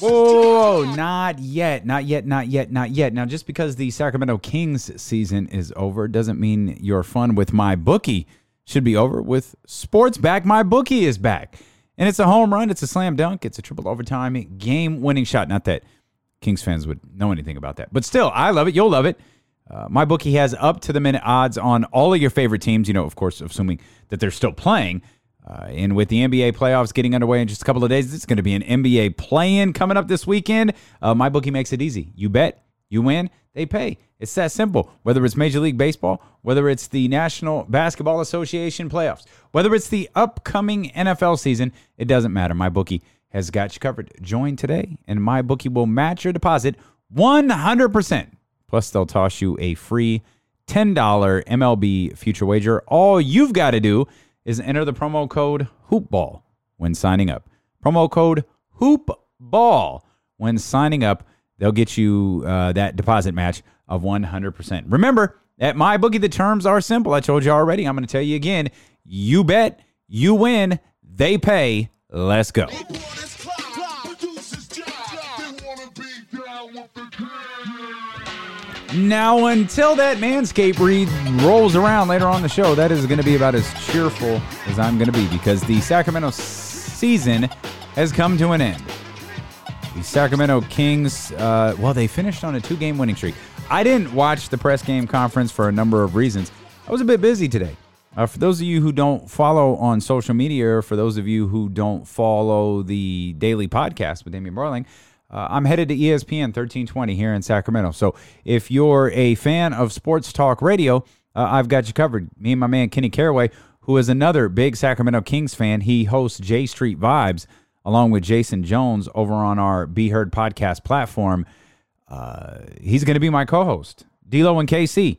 Whoa, not yet, not yet, not yet, not yet. Now, just because the Sacramento Kings season is over doesn't mean your fun with my bookie should be over. With sports back, my bookie is back. And it's a home run, it's a slam dunk, it's a triple overtime game winning shot. Not that Kings fans would know anything about that, but still, I love it. You'll love it. Uh, my bookie has up to the minute odds on all of your favorite teams, you know, of course, assuming that they're still playing. Uh, and with the NBA playoffs getting underway in just a couple of days, it's going to be an NBA play-in coming up this weekend. Uh, my bookie makes it easy. You bet, you win, they pay. It's that simple. Whether it's Major League Baseball, whether it's the National Basketball Association playoffs, whether it's the upcoming NFL season, it doesn't matter. My bookie has got you covered. Join today, and my bookie will match your deposit 100%. Plus, they'll toss you a free $10 MLB future wager. All you've got to do is enter the promo code HoopBall when signing up. Promo code HoopBall when signing up. They'll get you uh, that deposit match of 100%. Remember, at my bookie, the terms are simple. I told you already. I'm going to tell you again. You bet, you win, they pay. Let's go. Now, until that Manscaped read rolls around later on the show, that is going to be about as cheerful as I'm going to be because the Sacramento season has come to an end. The Sacramento Kings, uh, well, they finished on a two game winning streak. I didn't watch the press game conference for a number of reasons. I was a bit busy today. Uh, for those of you who don't follow on social media, or for those of you who don't follow the daily podcast with Damien Barling, uh, I'm headed to ESPN 1320 here in Sacramento. So if you're a fan of sports talk radio, uh, I've got you covered. Me and my man Kenny Caraway, who is another big Sacramento Kings fan, he hosts J Street Vibes along with Jason Jones over on our Be Heard podcast platform. Uh, he's going to be my co-host, D'Lo and KC,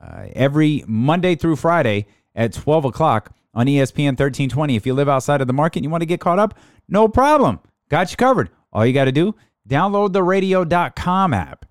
uh, every Monday through Friday at 12 o'clock on ESPN 1320. If you live outside of the market and you want to get caught up, no problem. Got you covered. All you got to do, download the radio.com app.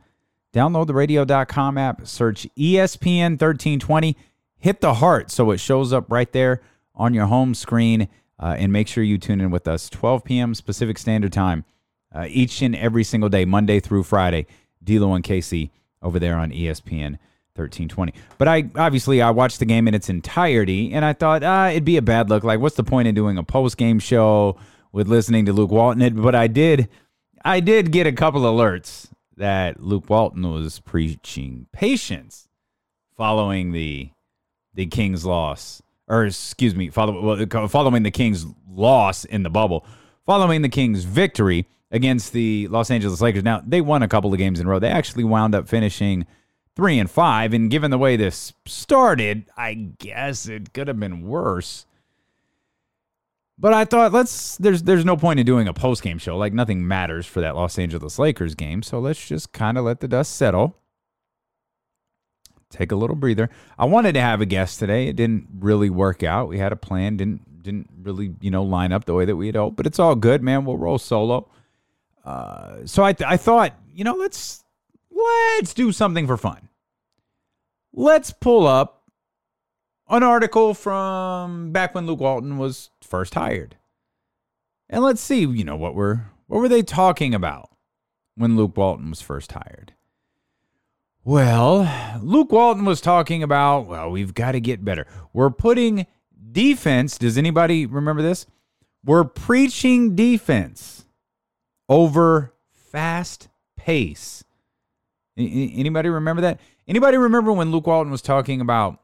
Download the radio.com app, search ESPN 1320, hit the heart so it shows up right there on your home screen, uh, and make sure you tune in with us 12 p.m. Pacific Standard Time uh, each and every single day, Monday through Friday. D'Lo and Casey over there on ESPN 1320. But I obviously I watched the game in its entirety, and I thought ah, it'd be a bad look. Like, what's the point in doing a post game show with listening to Luke Walton? But I did, I did get a couple alerts that Luke Walton was preaching patience following the the Kings loss, or excuse me, follow, uh, following the Kings loss in the bubble, following the Kings victory against the Los Angeles Lakers. Now they won a couple of games in a row. They actually wound up finishing three and five, and given the way this started, I guess it could have been worse. But I thought let's there's there's no point in doing a post game show. Like nothing matters for that Los Angeles Lakers game. So let's just kind of let the dust settle. Take a little breather. I wanted to have a guest today. It didn't really work out. We had a plan, didn't didn't really, you know, line up the way that we had hoped. But it's all good, man. We'll roll solo. Uh, so I th- I thought, you know, let's let's do something for fun. Let's pull up an article from back when Luke Walton was first hired. And let's see, you know, what were what were they talking about when Luke Walton was first hired? Well, Luke Walton was talking about, well, we've got to get better. We're putting defense, does anybody remember this? We're preaching defense over fast pace. Anybody remember that? Anybody remember when Luke Walton was talking about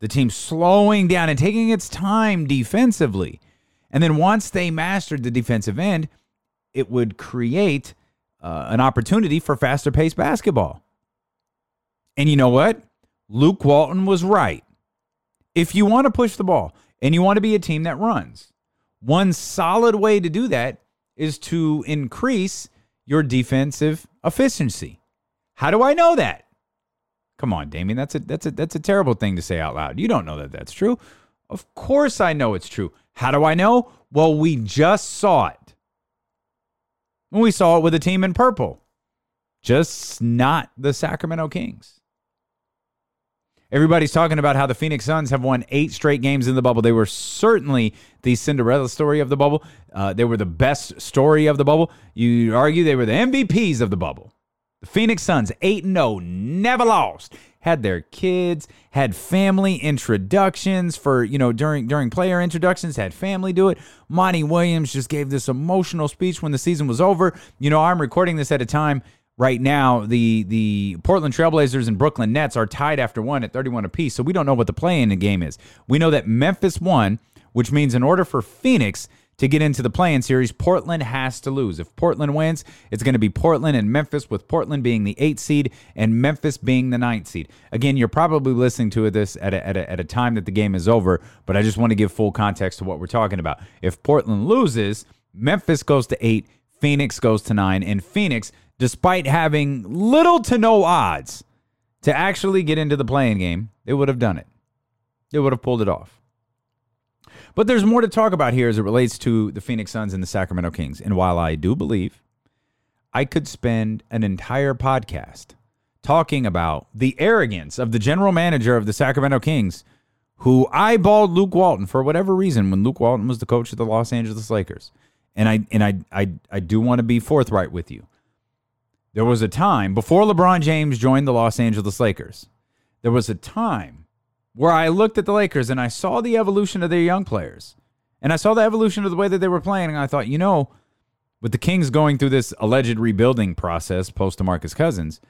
the team slowing down and taking its time defensively. And then once they mastered the defensive end, it would create uh, an opportunity for faster paced basketball. And you know what? Luke Walton was right. If you want to push the ball and you want to be a team that runs, one solid way to do that is to increase your defensive efficiency. How do I know that? Come on, Damien. That's a that's a that's a terrible thing to say out loud. You don't know that that's true. Of course I know it's true. How do I know? Well, we just saw it. We saw it with a team in purple. Just not the Sacramento Kings. Everybody's talking about how the Phoenix Suns have won eight straight games in the bubble. They were certainly the Cinderella story of the bubble. Uh, they were the best story of the bubble. You argue they were the MVPs of the bubble. The Phoenix Suns, 8 0, never lost. Had their kids, had family introductions for, you know, during during player introductions, had family do it. Monty Williams just gave this emotional speech when the season was over. You know, I'm recording this at a time right now. The the Portland Trailblazers and Brooklyn Nets are tied after one at 31 apiece. So we don't know what the play in the game is. We know that Memphis won, which means in order for Phoenix to get into the play-in series, Portland has to lose. If Portland wins, it's going to be Portland and Memphis, with Portland being the eighth seed and Memphis being the ninth seed. Again, you're probably listening to this at a, at a, at a time that the game is over, but I just want to give full context to what we're talking about. If Portland loses, Memphis goes to eight, Phoenix goes to nine, and Phoenix, despite having little to no odds to actually get into the play-in game, they would have done it. They would have pulled it off. But there's more to talk about here as it relates to the Phoenix Suns and the Sacramento Kings. And while I do believe I could spend an entire podcast talking about the arrogance of the general manager of the Sacramento Kings, who eyeballed Luke Walton for whatever reason when Luke Walton was the coach of the Los Angeles Lakers. And I and I I, I do want to be forthright with you. There was a time before LeBron James joined the Los Angeles Lakers. There was a time where I looked at the Lakers and I saw the evolution of their young players. And I saw the evolution of the way that they were playing. And I thought, you know, with the Kings going through this alleged rebuilding process post DeMarcus Cousins,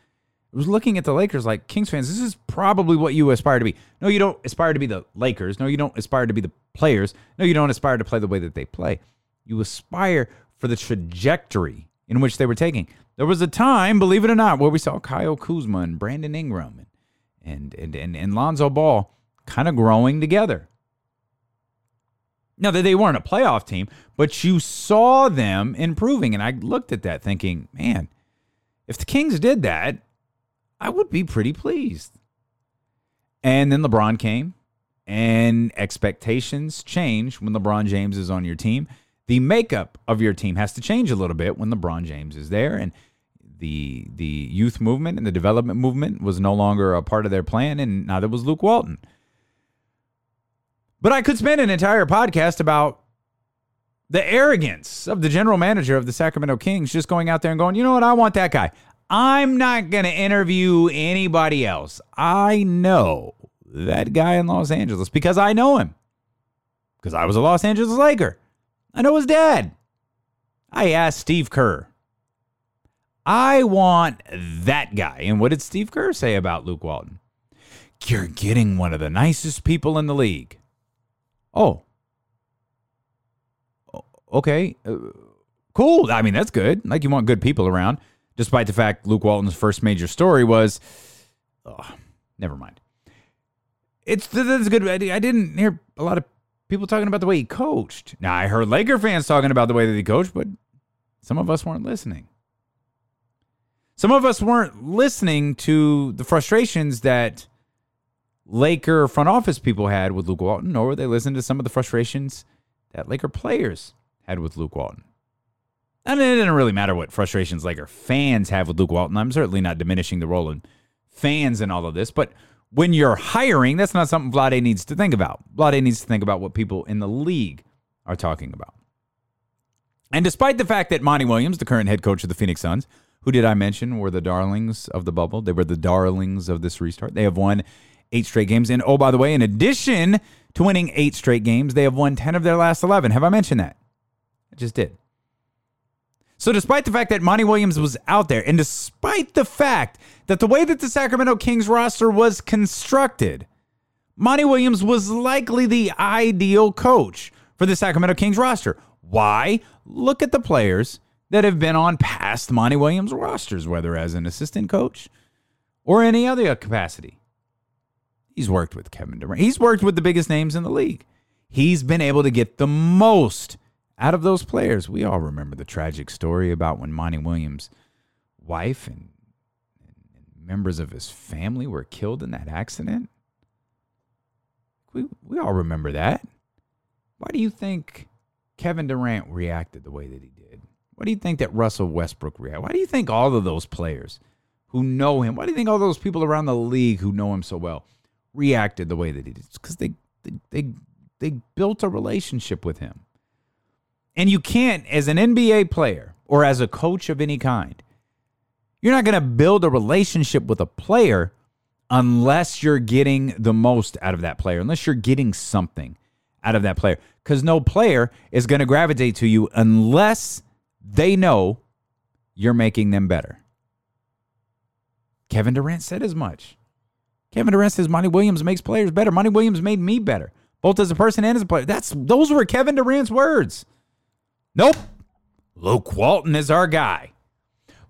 I was looking at the Lakers like Kings fans, this is probably what you aspire to be. No, you don't aspire to be the Lakers. No, you don't aspire to be the players. No, you don't aspire to play the way that they play. You aspire for the trajectory in which they were taking. There was a time, believe it or not, where we saw Kyle Kuzma and Brandon Ingram and and and, and and Lonzo Ball kind of growing together. Now that they weren't a playoff team, but you saw them improving, and I looked at that thinking, man, if the Kings did that, I would be pretty pleased. And then LeBron came, and expectations change when LeBron James is on your team. The makeup of your team has to change a little bit when LeBron James is there, and the the youth movement and the development movement was no longer a part of their plan, and neither was Luke Walton. But I could spend an entire podcast about the arrogance of the general manager of the Sacramento Kings just going out there and going, you know what, I want that guy. I'm not going to interview anybody else. I know that guy in Los Angeles because I know him. Because I was a Los Angeles Laker. I know his dad. I asked Steve Kerr I want that guy. And what did Steve Kerr say about Luke Walton? You're getting one of the nicest people in the league. Oh. Okay. Uh, cool. I mean, that's good. Like, you want good people around, despite the fact Luke Walton's first major story was. Oh, never mind. It's that's good. I didn't hear a lot of people talking about the way he coached. Now, I heard Laker fans talking about the way that he coached, but some of us weren't listening some of us weren't listening to the frustrations that Laker front office people had with Luke Walton, nor were they listening to some of the frustrations that Laker players had with Luke Walton. And it didn't really matter what frustrations Laker fans have with Luke Walton. I'm certainly not diminishing the role of fans in all of this, but when you're hiring, that's not something Vlade needs to think about. Vlade needs to think about what people in the league are talking about. And despite the fact that Monty Williams, the current head coach of the Phoenix Suns, who did I mention were the darlings of the bubble? They were the darlings of this restart. They have won eight straight games. And oh, by the way, in addition to winning eight straight games, they have won 10 of their last 11. Have I mentioned that? I just did. So, despite the fact that Monty Williams was out there, and despite the fact that the way that the Sacramento Kings roster was constructed, Monty Williams was likely the ideal coach for the Sacramento Kings roster. Why? Look at the players that have been on past Monty Williams rosters, whether as an assistant coach or any other capacity. He's worked with Kevin Durant. He's worked with the biggest names in the league. He's been able to get the most out of those players. We all remember the tragic story about when Monty Williams' wife and, members of his family were killed in that accident. We we all remember that. Why do you think Kevin Durant reacted the way that he did? Why do you think that Russell Westbrook reacted? Why do you think all of those players who know him, why do you think all those people around the league who know him so well reacted the way that he did. because they, they they they built a relationship with him. And you can't, as an NBA player or as a coach of any kind, you're not going to build a relationship with a player unless you're getting the most out of that player, unless you're getting something out of that player. Because no player is going to gravitate to you unless they know you're making them better. Kevin Durant said as much. Kevin Durant says Monty Williams makes players better. Monty Williams made me better, both as a person and as a player. That's those were Kevin Durant's words. Nope. Luke Walton is our guy.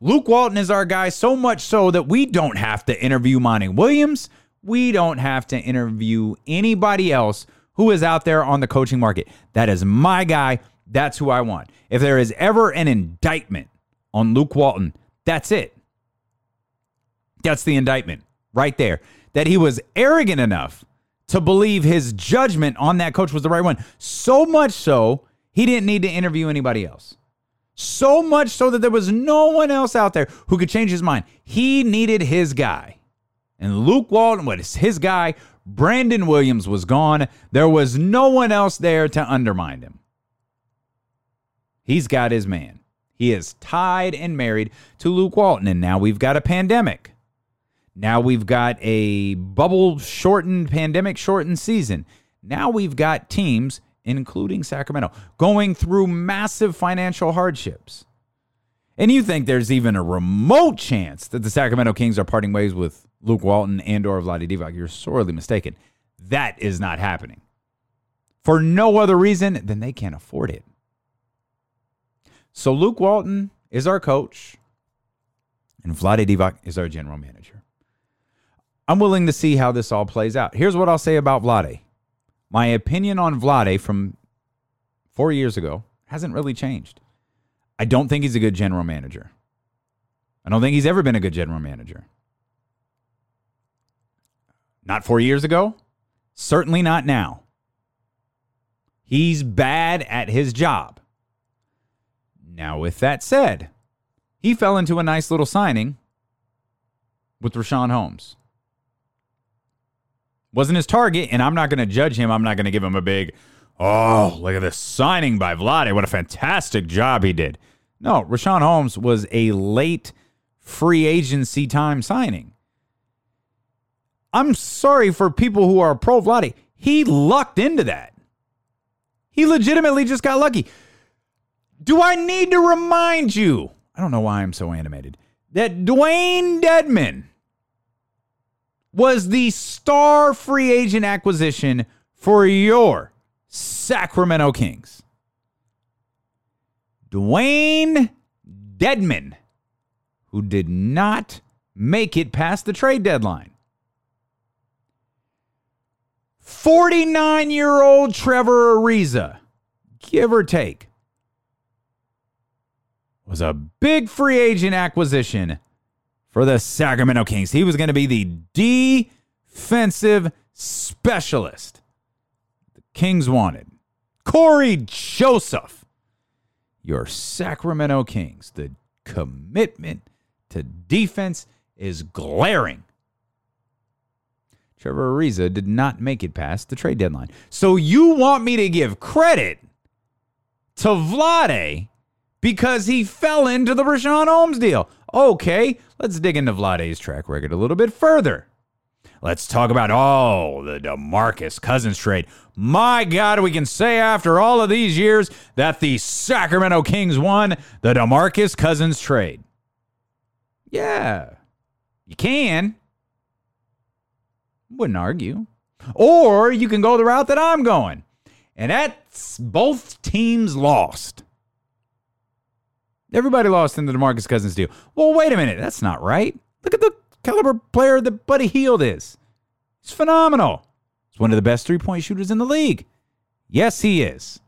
Luke Walton is our guy so much so that we don't have to interview Monty Williams. We don't have to interview anybody else who is out there on the coaching market. That is my guy. That's who I want. If there is ever an indictment on Luke Walton, that's it. That's the indictment right there. That he was arrogant enough to believe his judgment on that coach was the right one. So much so, he didn't need to interview anybody else. So much so that there was no one else out there who could change his mind. He needed his guy. And Luke Walton was his guy. Brandon Williams was gone. There was no one else there to undermine him. He's got his man. He is tied and married to Luke Walton. And now we've got a pandemic. Now we've got a bubble shortened, pandemic shortened season. Now we've got teams, including Sacramento, going through massive financial hardships. And you think there's even a remote chance that the Sacramento Kings are parting ways with Luke Walton and or Vlade Divac, you're sorely mistaken. That is not happening. For no other reason than they can't afford it. So Luke Walton is our coach, and Vlade Divac is our general manager. I'm willing to see how this all plays out. Here's what I'll say about Vlade. My opinion on Vlade from four years ago hasn't really changed. I don't think he's a good general manager. I don't think he's ever been a good general manager. Not four years ago. Certainly not now. He's bad at his job. Now, with that said, he fell into a nice little signing with Richaun Holmes. Wasn't his target, and I'm not going to judge him. I'm not going to give him a big, oh, look at this signing by Vlade. What a fantastic job he did. No, Richaun Holmes was a late free agency time signing. I'm sorry for people who are pro Vlade. He lucked into that. He legitimately just got lucky. Do I need to remind you? I don't know why I'm so animated. That Dewayne Dedmon was the star free agent acquisition for your Sacramento Kings. Dewayne Dedmon, who did not make it past the trade deadline. 49 year old Trevor Ariza, give or take, was a big free agent acquisition for the Sacramento Kings. He was going to be the defensive specialist the Kings wanted. Cory Joseph, your Sacramento Kings. The commitment to defense is glaring. Trevor Ariza did not make it past the trade deadline. So you want me to give credit to Vlade because he fell into the Richaun Holmes deal. Okay, let's dig into Vlade's track record a little bit further. Let's talk about, oh, the DeMarcus Cousins trade. My God, we can say after all of these years that the Sacramento Kings won the DeMarcus Cousins trade. Yeah, you can. Wouldn't argue. Or you can go the route that I'm going. And that's both teams lost. Everybody lost in the DeMarcus Cousins deal. Well, wait a minute. That's not right. Look at the caliber player that Buddy Hield is. He's phenomenal. He's one of the best three point shooters in the league. Yes, he is.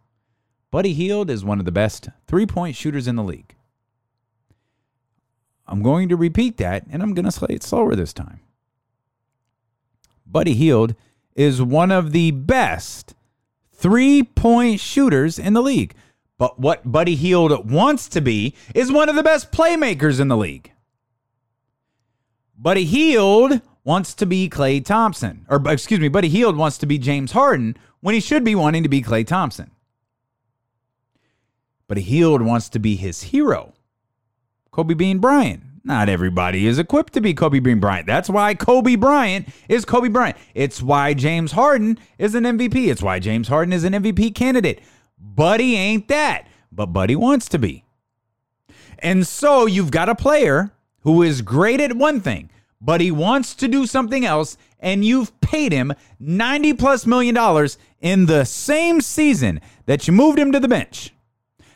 Buddy Hield is one of the best three point shooters in the league. I'm going to repeat that, and I'm going to say it slower this time. Buddy Hield is one of the best three point shooters in the league. But what Buddy Hield wants to be is one of the best playmakers in the league. Buddy Hield wants to be Klay Thompson, or excuse me, Buddy Hield wants to be James Harden when he should be wanting to be Klay Thompson. Buddy Hield wants to be his hero, Kobe Bean Bryant. Not everybody is equipped to be Kobe Bean Bryant. That's why Kobe Bryant is Kobe Bryant. It's why James Harden is an MVP. It's why James Harden is an MVP candidate. Buddy ain't that, but Buddy wants to be. And so you've got a player who is great at one thing, but he wants to do something else, and you've paid him 90 plus million dollars in the same season that you moved him to the bench.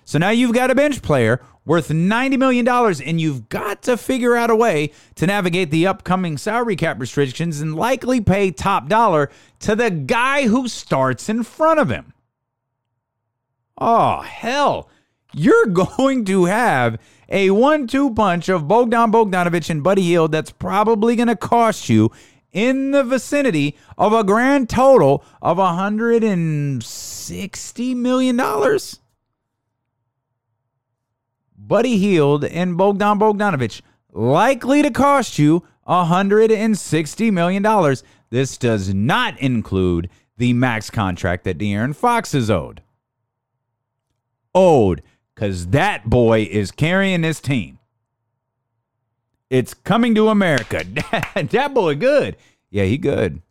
So now you've got a bench player worth $90 million, and you've got to figure out a way to navigate the upcoming salary cap restrictions and likely pay top dollar to the guy who starts in front of him. Oh, hell. You're going to have a one two punch of Bogdan Bogdanovich and Buddy Hield that's probably going to cost you in the vicinity of a grand total of $160 million. Buddy Hield and Bogdan Bogdanovich likely to cost you $160 million. This does not include the max contract that De'Aaron Fox is owed. Owed, because that boy is carrying this team. It's coming to America. that boy good. Yeah, he good.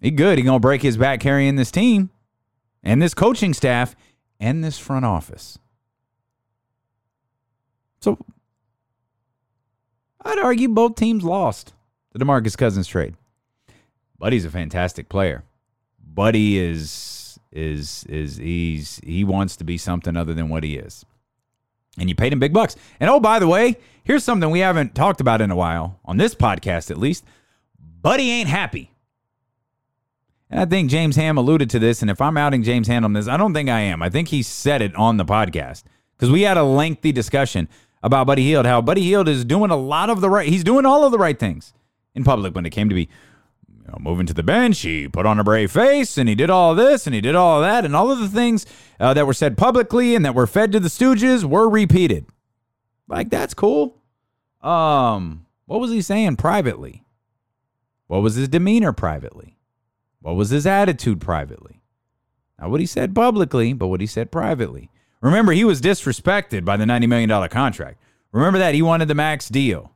He good. He gonna break his back carrying this team and this coaching staff and this front office. So I'd argue both teams lost the DeMarcus Cousins trade. Buddy's a fantastic player. Buddy is is is he's he wants to be something other than what he is. And you paid him big bucks. And oh, by the way, here's something we haven't talked about in a while, on this podcast at least. Buddy ain't happy. And I think James Ham alluded to this. And if I'm outing James Ham on this, I don't think I am. I think he said it on the podcast because we had a lengthy discussion about Buddy Hield, how Buddy Hield is doing a lot of the right, he's doing all of the right things in public when it came to be you know, moving to the bench. He put on a brave face and he did all this and he did all that. And all of the things uh, that were said publicly and that were fed to the Stooges were repeated. Like, that's cool. Um, what was he saying privately? What was his demeanor privately? What was his attitude privately? Not what he said publicly, but what he said privately. Remember, he was disrespected by the $90 million contract. Remember that. He wanted the max deal.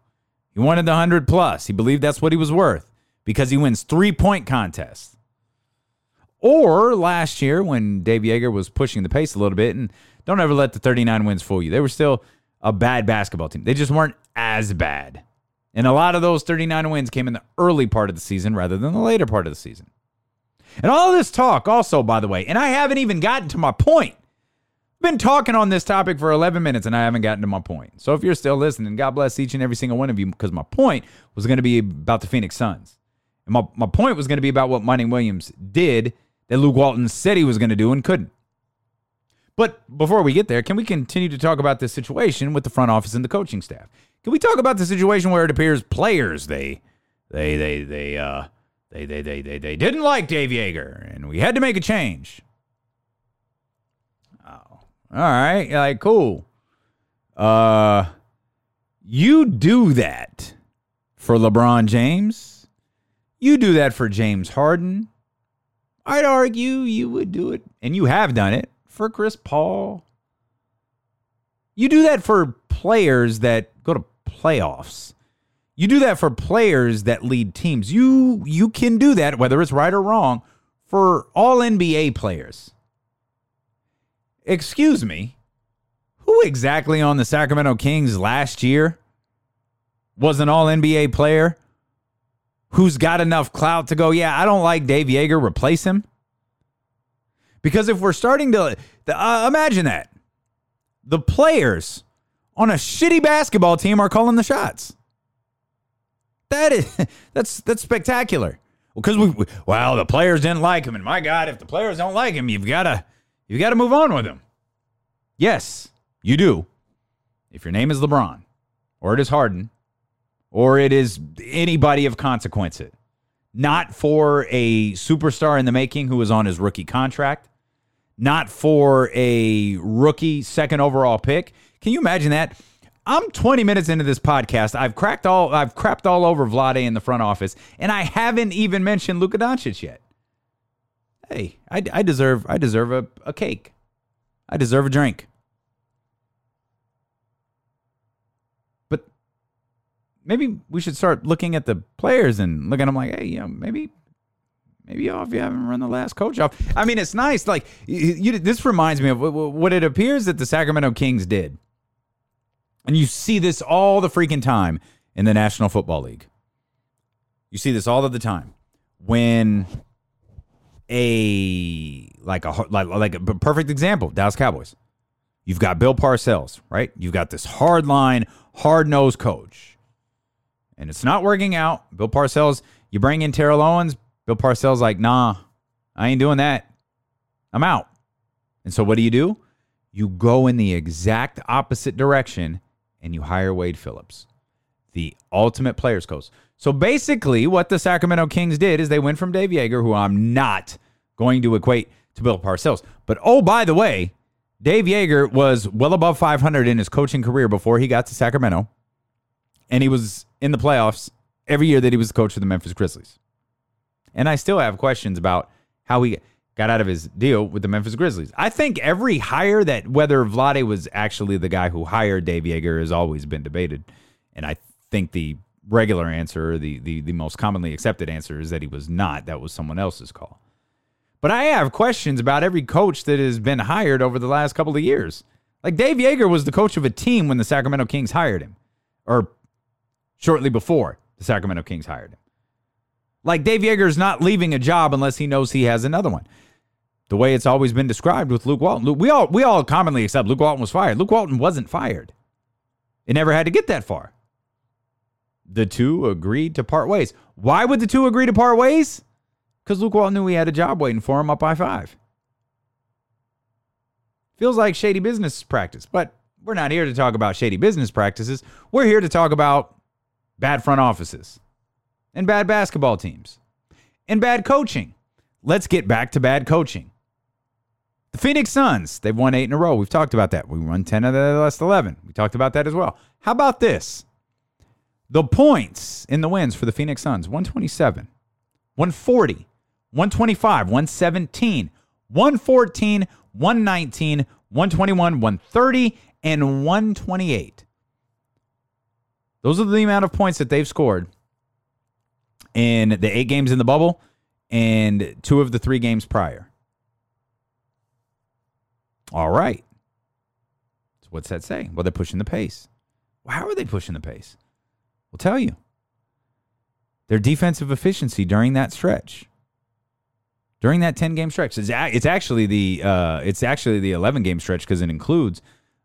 He wanted the 100 plus. He believed that's what he was worth because he wins three point contests. Or last year when Dave Joerger was pushing the pace a little bit, and don't ever let the 39 wins fool you. They were still a bad basketball team. They just weren't as bad. And a lot of those 39 wins came in the early part of the season rather than the later part of the season. And all this talk, also, by the way, and I haven't even gotten to my point been talking on this topic for 11 minutes and I haven't gotten to my point. So if you're still listening, God bless each and every single one of you because my point was going to be about the Phoenix Suns. And my, my point was going to be about what Monty Williams did that Luke Walton said he was going to do and couldn't. But before we get there, can we continue to talk about this situation with the front office and the coaching staff? Can we talk about the situation where it appears players they they they they uh they they they they, they didn't like Dave Joerger and we had to make a change. Oh. All right, like cool. Uh you do that for LeBron James. You do that for James Harden. I'd argue you would do it, and you have done it for Chris Paul. You do that for players that go to playoffs. You do that for players that lead teams. You you can do that whether it's right or wrong for all NBA players. Excuse me. Who exactly on the Sacramento Kings last year was an all NBA player who's got enough clout to go, yeah, I don't like Dave Joerger, replace him? Because if we're starting to uh, imagine that, the players on a shitty basketball team are calling the shots. That is that's that's spectacular. Because we, we well, the players didn't like him, and my God, if the players don't like him, you've got to you've got to move on with him. Yes, you do. If your name is LeBron, or it is Harden, or it is anybody of consequence, not for a superstar in the making who is on his rookie contract, not for a rookie second overall pick. Can you imagine that? I'm 20 minutes into this podcast. I've cracked all I've crapped all over Vlade in the front office, and I haven't even mentioned Luka Doncic yet. Hey, I, I deserve I deserve a, a cake. I deserve a drink. Maybe we should start looking at the players and looking at them like, hey, you know, maybe maybe off you haven't run the last coach off. I mean, it's nice. Like you, this reminds me of what it appears that the Sacramento Kings did, and you see this all the freaking time in the National Football League. You see this all of the time when a like a like like a perfect example Dallas Cowboys. You've got Bill Parcells, right? You've got this hard line, hard nosed coach, and it's not working out. Bill Parcells, you bring in Terrell Owens. Bill Parcells like, nah, I ain't doing that. I'm out. And so what do you do? You go in the exact opposite direction and you hire Wade Phillips, the ultimate players coach. So basically, what the Sacramento Kings did is they went from Dave Joerger, who I'm not going to equate to Bill Parcells. But oh, by the way, Dave Joerger was well above 500 in his coaching career before he got to Sacramento. And he was in the playoffs every year that he was the coach of the Memphis Grizzlies. And I still have questions about how he got out of his deal with the Memphis Grizzlies. I think every hire that whether Vlade was actually the guy who hired Dave Joerger has always been debated. And I think the regular answer, the, the the most commonly accepted answer is that he was not. That was someone else's call. But I have questions about every coach that has been hired over the last couple of years. Like Dave Joerger was the coach of a team when the Sacramento Kings hired him, or shortly before the Sacramento Kings hired him. Like Dave Joerger's not leaving a job unless he knows he has another one. The way it's always been described with Luke Walton. we all we all commonly accept Luke Walton was fired. Luke Walton wasn't fired. It never had to get that far the two agreed to part ways. Why would the two agree to part ways? Because Luke Walton knew he had a job waiting for him up I 5. Feels like shady business practice, but we're not here to talk about shady business practices. We're here to talk about bad front offices and bad basketball teams and bad coaching. Let's get back to bad coaching. The Phoenix Suns, they've won eight in a row. We've talked about that. We won 10 of the last 11. We talked about that as well. How about this? The points in the wins for the Phoenix Suns 127, 140, 125, 117, 114, 119, 121, 130, and 128. Those are the amount of points that they've scored in the eight games in the bubble and two of the three games prior. All right. So what's that say? Well, they're pushing the pace. Well, how are they pushing the pace? We'll tell you. Their defensive efficiency during that stretch, during that 10 game stretch, it's, it's actually the uh, it's actually the 11 game stretch because it includes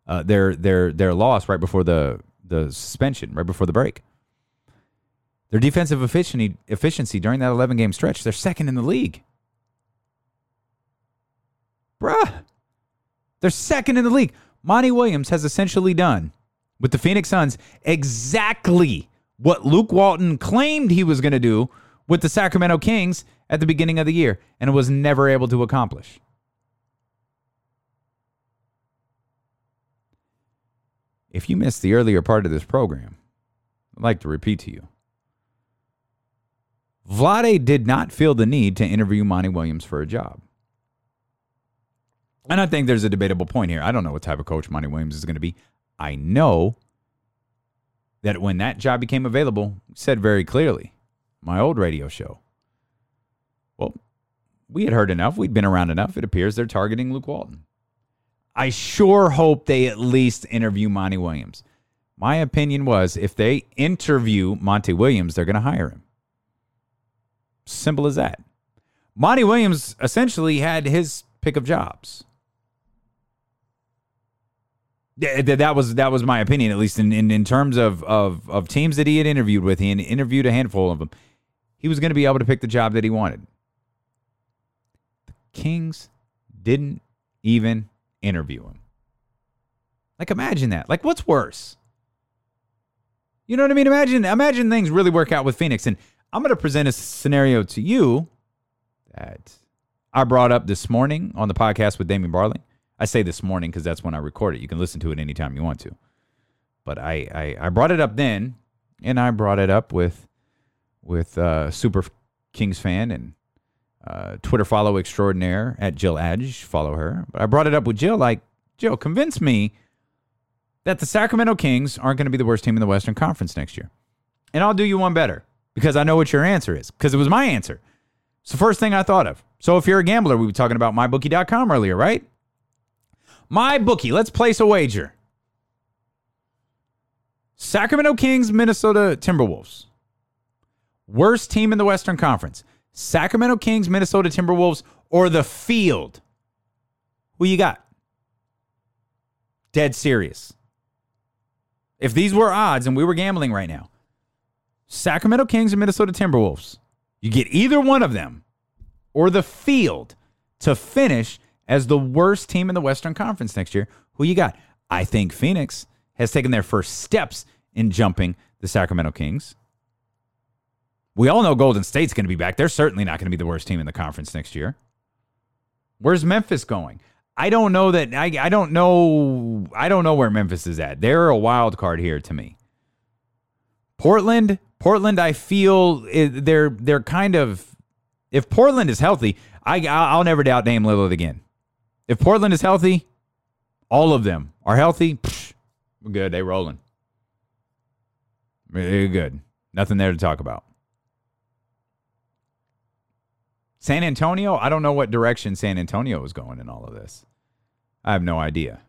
uh, their their their loss right before the the suspension, right before the break. Their defensive efficiency efficiency during that 11 game stretch, they're second in the league. Bruh. They're second in the league. Monty Williams has essentially done with the Phoenix Suns exactly what Luke Walton claimed he was going to do with the Sacramento Kings at the beginning of the year and was never able to accomplish. If you missed the earlier part of this program, I'd like to repeat to you. Vlade did not feel the need to interview Monty Williams for a job. And I think there's a debatable point here. I don't know what type of coach Monty Williams is going to be. I know that when that job became available, said very clearly, my old radio show. Well, we had heard enough. We'd been around enough. It appears they're targeting Luke Walton. I sure hope they at least interview Monty Williams. My opinion was if they interview Monty Williams, they're going to hire him. Simple as that. Monty Williams essentially had his pick of jobs eh, that was that was my opinion, at least in, in, in terms of, of of teams that he had interviewed with. He interviewed a handful of them. He was going to be able to pick the job that he wanted. The Kings didn't even interview him. Like imagine that. Like what's worse? You know what I mean? Imagine imagine things really work out with Phoenix. And I'm going to present a scenario to you that I brought up this morning on the podcast with Damien Barling. I say this morning because that's when I record it. You can listen to it anytime you want to. But I, I, I brought it up then, and I brought it up with with uh, Super Kings fan and uh, Twitter follow extraordinaire at Jill Edge. Follow her. But I brought it up with Jill. Like Jill, convince me that the Sacramento Kings aren't going to be the worst team in the Western Conference next year. And I'll do you one better because I know what your answer is because it was my answer. It's the first thing I thought of. So if you're a gambler, we were talking about mybookie.com earlier, right? MyBookie, let's place a wager. Sacramento Kings, Minnesota Timberwolves. Worst team in the Western Conference. Sacramento Kings, Minnesota Timberwolves, or the field. Who you got? Dead serious. If these were odds and we were gambling right now, Sacramento Kings and Minnesota Timberwolves, you get either one of them or the field to finish as the worst team in the Western Conference next year. Who you got? I think Phoenix has taken their first steps in jumping the Sacramento Kings. We all know Golden State's going to be back. They're certainly not going to be the worst team in the conference next year. Where's Memphis going? I don't know that I, I don't know I don't know where Memphis is at. They're a wild card here to me. Portland, Portland I feel eh, they're they're kind of if Portland is healthy, I I'll never doubt Dame Lillard again. If Portland is healthy, all of them are healthy. Psh, we're good. They rolling. They're good. Nothing there to talk about. San Antonio, I don't know what direction San Antonio is going in all of this. I have no idea.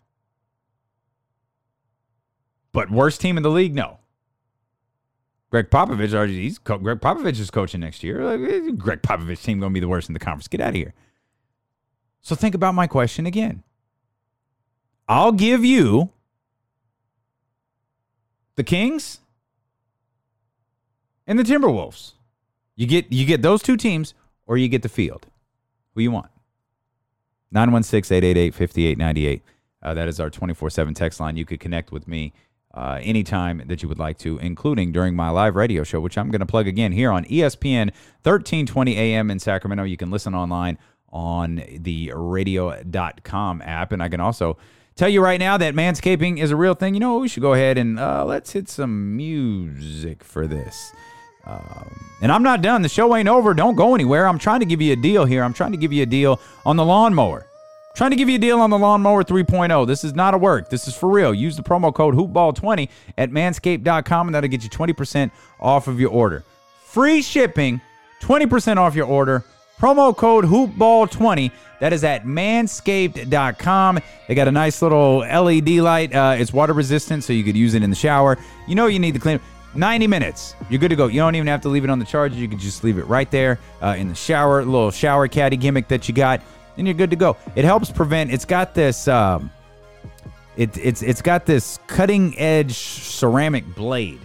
But worst team in the league, no. Gregg Popovich, he's Gregg Popovich is coaching next year. Eh, Gregg Popovich team going to be the worst in the conference. Get out of here. So think about my question again. I'll give you the Kings and the Timberwolves. You get you get those two teams or you get the field. Who you want? 916-888-5898. Uh, that is our 24-7 text line. You could connect with me uh, anytime that you would like to, including during my live radio show, which I'm going to plug again here on ESPN 1320 AM in Sacramento. You can listen online on the radio.com app. And I can also tell you right now that manscaping is a real thing. You know, we should go ahead and uh, let's hit some music for this. Um, and I'm not done. The show ain't over. Don't go anywhere. I'm trying to give you a deal here. I'm trying to give you a deal on the lawnmower. I'm trying to give you a deal on the lawnmower 3.0. This is not a work. This is for real. Use the promo code hoopball20 at manscaped.com and that'll get you 20% off of your order. Free shipping, 20% off your order. Promo code hoopball20. That is at manscaped.com. They got a nice little LED light. Uh, it's water resistant, so you could use it in the shower. You know you need to clean 90 minutes. You're good to go. You don't even have to leave it on the charger. You can just leave it right there uh, in the shower, little shower caddy gimmick that you got, and you're good to go. It helps prevent. It's got this. Um, it, it's it's got this cutting edge ceramic blade,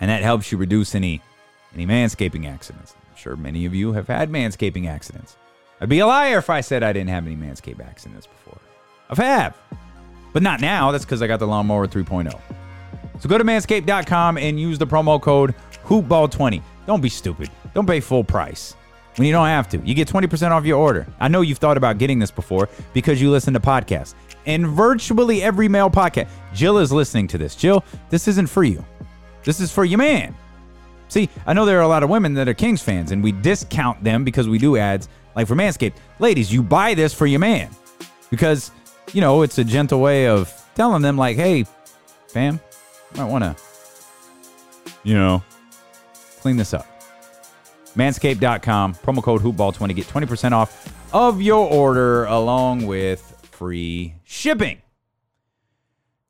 and that helps you reduce any any manscaping accidents. I'm sure many of you have had manscaping accidents. I'd be a liar if I said I didn't have any manscape accidents before. I've have, but not now. That's because I got the lawnmower 3.0. So go to manscaped.com and use the promo code hoopball20. Don't be stupid. Don't pay full price when you don't have to. You get 20% off your order. I know you've thought about getting this before because you listen to podcasts. And virtually every male podcast. Jill is listening to this. Jill, this isn't for you. This is for your man. See, I know there are a lot of women that are Kings fans and we discount them because we do ads like for Manscaped. Ladies, you buy this for your man because, you know, it's a gentle way of telling them, like, hey, fam, might want to, you know, clean this up. Manscaped.com, promo code hoopball20, get 20% off of your order along with free shipping.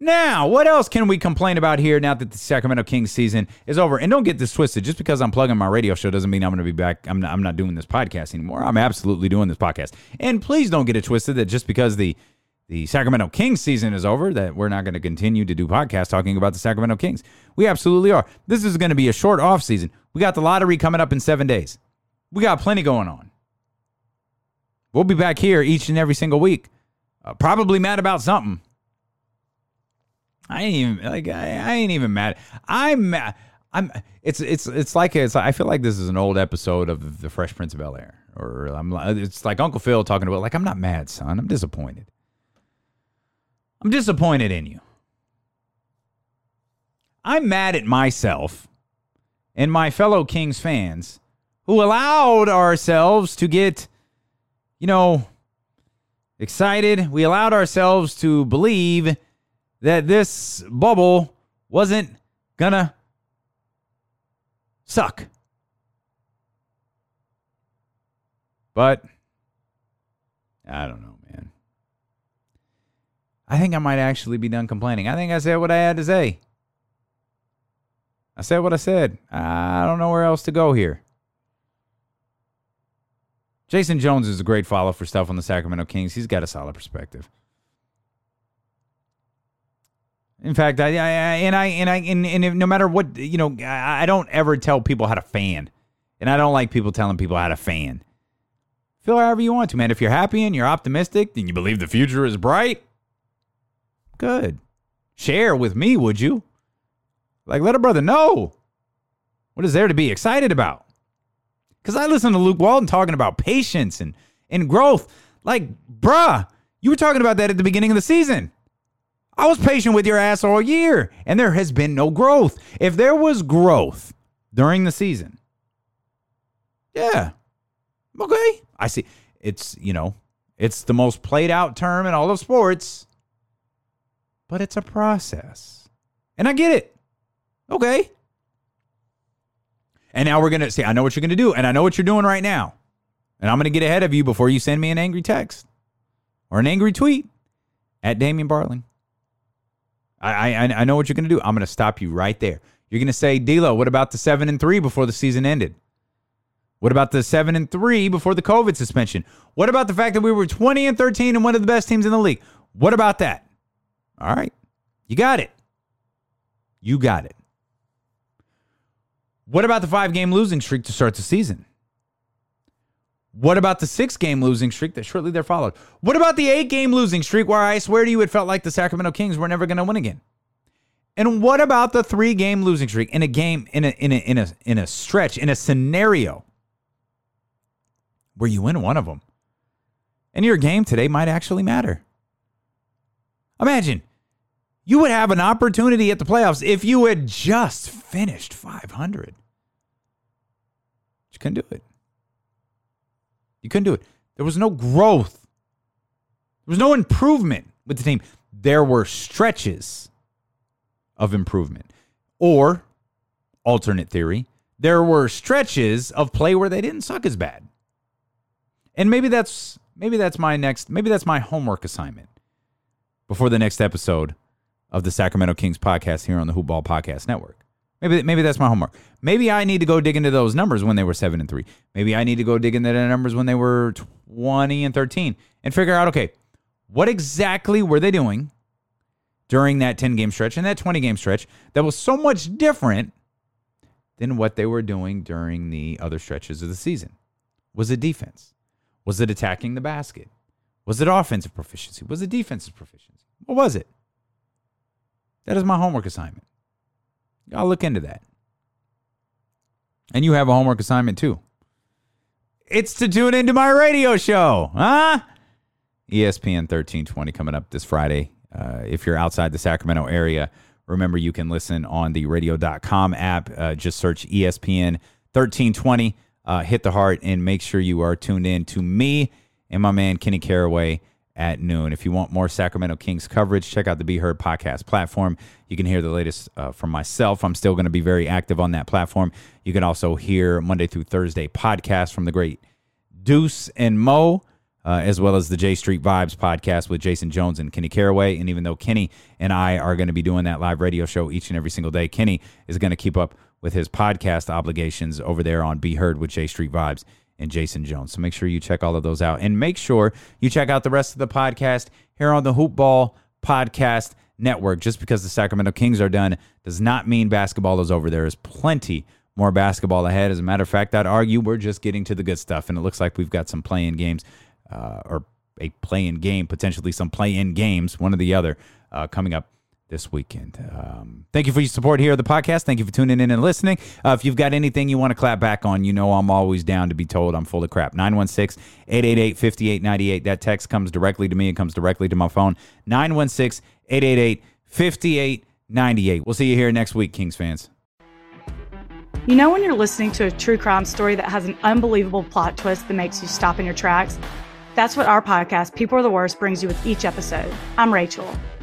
Now, what else can we complain about here now that the Sacramento Kings season is over? And don't get this twisted. Just because I'm plugging my radio show doesn't mean I'm going to be back. I'm not, I'm not doing this podcast anymore. I'm absolutely doing this podcast. And please don't get it twisted that just because the the Sacramento Kings season is over, that we're not going to continue to do podcasts talking about the Sacramento Kings. We absolutely are. This is going to be a short off season. We got the lottery coming up in seven days. We got plenty going on. We'll be back here each and every single week. Uh, probably mad about something. I ain't even like I, I ain't even mad. I'm mad. I'm. It's it's it's like it's. I feel like this is an old episode of The Fresh Prince of Bel Air, or I'm. It's like Uncle Phil talking about like I'm not mad, son. I'm disappointed. I'm disappointed in you. I'm mad at myself and my fellow Kings fans who allowed ourselves to get, you know, excited. We allowed ourselves to believe that this bubble wasn't gonna suck. But I don't know. I think I might actually be done complaining. I think I said what I had to say. I said what I said. I don't know where else to go here. Jason Jones is a great follow for stuff on the Sacramento Kings. He's got a solid perspective. In fact, I, I, and I and I and, and no matter what you know, I, I don't ever tell people how to fan, and I don't like people telling people how to fan. Feel however you want to, man. If you're happy and you're optimistic and you believe the future is bright, good. Share with me, would you? Like, let a brother know what is there to be excited about. Because I listened to Luke Walton talking about patience and, and growth. Like, bruh, you were talking about that at the beginning of the season. I was patient with your ass all year, and there has been no growth. If there was growth during the season, yeah, okay. I see. It's, you know, it's the most played out term in all of sports, but it's a process. And I get it. Okay. And now we're going to say, I know what you're going to do, and I know what you're doing right now. And I'm going to get ahead of you before you send me an angry text or an angry tweet at Damien Barling. I, I, I know what you're going to do. I'm going to stop you right there. You're going to say, D'Lo, what about the seven and three before the season ended? What about the seven and three before the COVID suspension? What about the fact that we were 20 and 13 and one of the best teams in the league? What about that? All right. You got it. You got it. What about the five game losing streak to start the season? What about the six game losing streak that shortly there followed? What about the eight game losing streak where I swear to you it felt like the Sacramento Kings were never going to win again? And what about the three game losing streak in a game in a in a in a in a stretch in a scenario where you win one of them? And your game today might actually matter. Imagine you would have an opportunity at the playoffs if you had just finished 500. You couldn't do it. You couldn't do it. There was no growth. There was no improvement with the team. There were stretches of improvement. Or, alternate theory, there were stretches of play where they didn't suck as bad. And maybe that's maybe that's my next maybe that's my homework assignment before the next episode of the Sacramento Kings podcast here on the Hoopball Podcast Network. Maybe maybe that's my homework. Maybe I need to go dig into those numbers when they were seven and three. Maybe I need to go dig into the numbers when they were twenty and thirteen and figure out okay, what exactly were they doing during that ten game stretch and that twenty game stretch that was so much different than what they were doing during the other stretches of the season? Was it defense? Was it attacking the basket? Was it offensive proficiency? Was it defensive proficiency? What was it? That is my homework assignment. I'll look into that. And you have a homework assignment too. It's to tune into my radio show, huh? ESPN 1320 coming up this Friday. Uh, if you're outside the Sacramento area, remember you can listen on the radio.com app. Uh, just search ESPN 1320, uh, hit the heart, and make sure you are tuned in to me and my man Kenny Caraway at noon. If you want more Sacramento Kings coverage, check out the Be Heard podcast platform. You can hear the latest uh, from myself. I'm still going to be very active on that platform. You can also hear Monday through Thursday podcasts from the great Deuce and Mo. Uh, as well as the J Street Vibes podcast with Jason Jones and Kenny Caraway. And even though Kenny and I are going to be doing that live radio show each and every single day, Kenny is going to keep up with his podcast obligations over there on Be Heard with J Street Vibes and Jason Jones. So make sure you check all of those out. And make sure you check out the rest of the podcast here on the Hoopball Podcast Network. Just because the Sacramento Kings are done does not mean basketball is over. There is plenty more basketball ahead. As a matter of fact, I'd argue we're just getting to the good stuff. And it looks like we've got some play in games uh, or a play in game, potentially some play in games, one or the other, uh, coming up this weekend. Um, thank you for your support here at the podcast. Thank you for tuning in and listening. Uh, if you've got anything you want to clap back on, you know I'm always down to be told I'm full of crap. 916 888 5898. That text comes directly to me. It comes directly to my phone. 916 888 5898. We'll see you here next week, Kings fans. You know, when you're listening to a true crime story that has an unbelievable plot twist that makes you stop in your tracks? That's what our podcast, People Are the Worst, brings you with each episode. I'm Rachel.